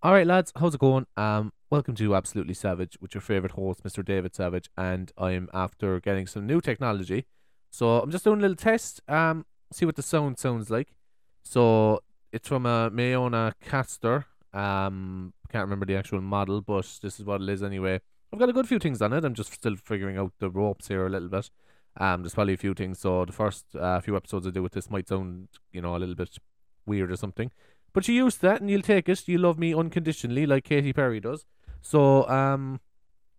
All right, lads, how's it going? Um, welcome to Absolutely Savage with your favorite host, Mr. David Savage, and I'm after getting some new technology. So I'm just doing a little test, um, see what the sound sounds like. So it's from a Maono Caster. Um, can't remember the actual model, but this is what it is anyway. I've got a good few things on it. I'm just still figuring out the ropes here a little bit. Um, there's probably a few things. So the first uh, few episodes I do with this might sound, you know, a little bit weird or something. But you use that and you'll take it. You love me unconditionally, like Katy Perry does. So, um,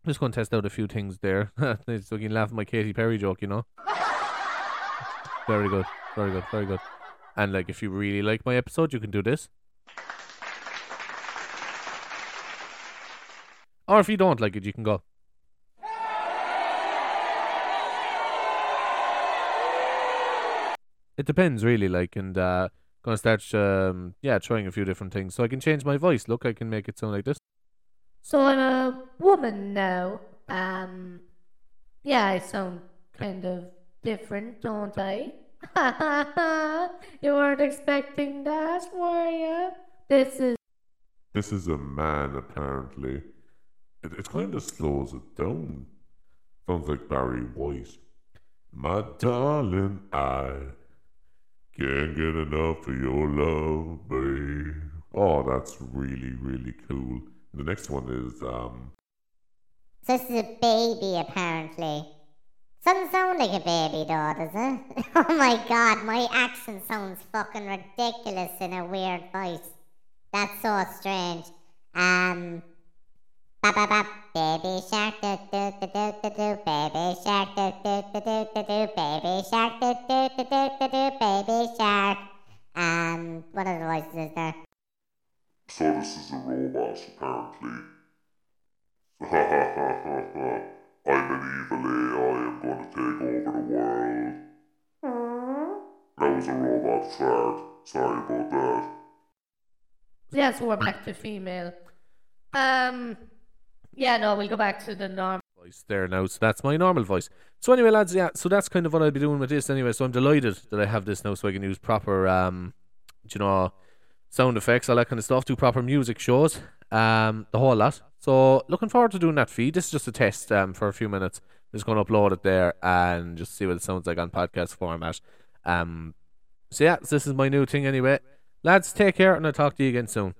just going to test out a few things there. so you can laugh at my Katy Perry joke, you know. very good, very good, very good. And like, if you really like my episode, you can do this. Or if you don't like it, you can go. It depends, really. Like, and uh, gonna start, um, yeah, trying a few different things. So I can change my voice. Look, I can make it sound like this. So I'm a woman now. Um, yeah, I sound kind of different, don't I? you weren't expecting that, were you? This is This is a man, apparently. It, it kind of slows it down. Sounds like Barry White. My darling, I can't get enough of your love, babe. Oh, that's really, really cool. The next one is, um, this is a baby, apparently. Doesn't sound like a baby, though, does it? oh my god, my accent sounds fucking ridiculous in a weird voice. That's so strange. Um. Ba ba ba, baby shark do do do do do do, baby shark do do do do do do, baby shark do do do do do do, baby shark. Um, what other voices is there? so this is a robot, apparently. Ha ha ha ha ha. I'm an evil AI, I'm gonna take over the world. That was a robot fart. Sorry about that. Yes, we're back to female. Um, yeah, no, we'll go back to the normal voice there now. So that's my normal voice. So anyway, lads, yeah. So that's kind of what I'll be doing with this anyway. So I'm delighted that I have this now, so I can use proper, um, you know, sound effects, all that kind of stuff. Do proper music shows, um, the whole lot. So looking forward to doing that feed. This is just a test, um, for a few minutes. I'm just going to upload it there and just see what it sounds like on podcast format. Um, so yeah, this is my new thing anyway. Lads, take care, and I'll talk to you again soon.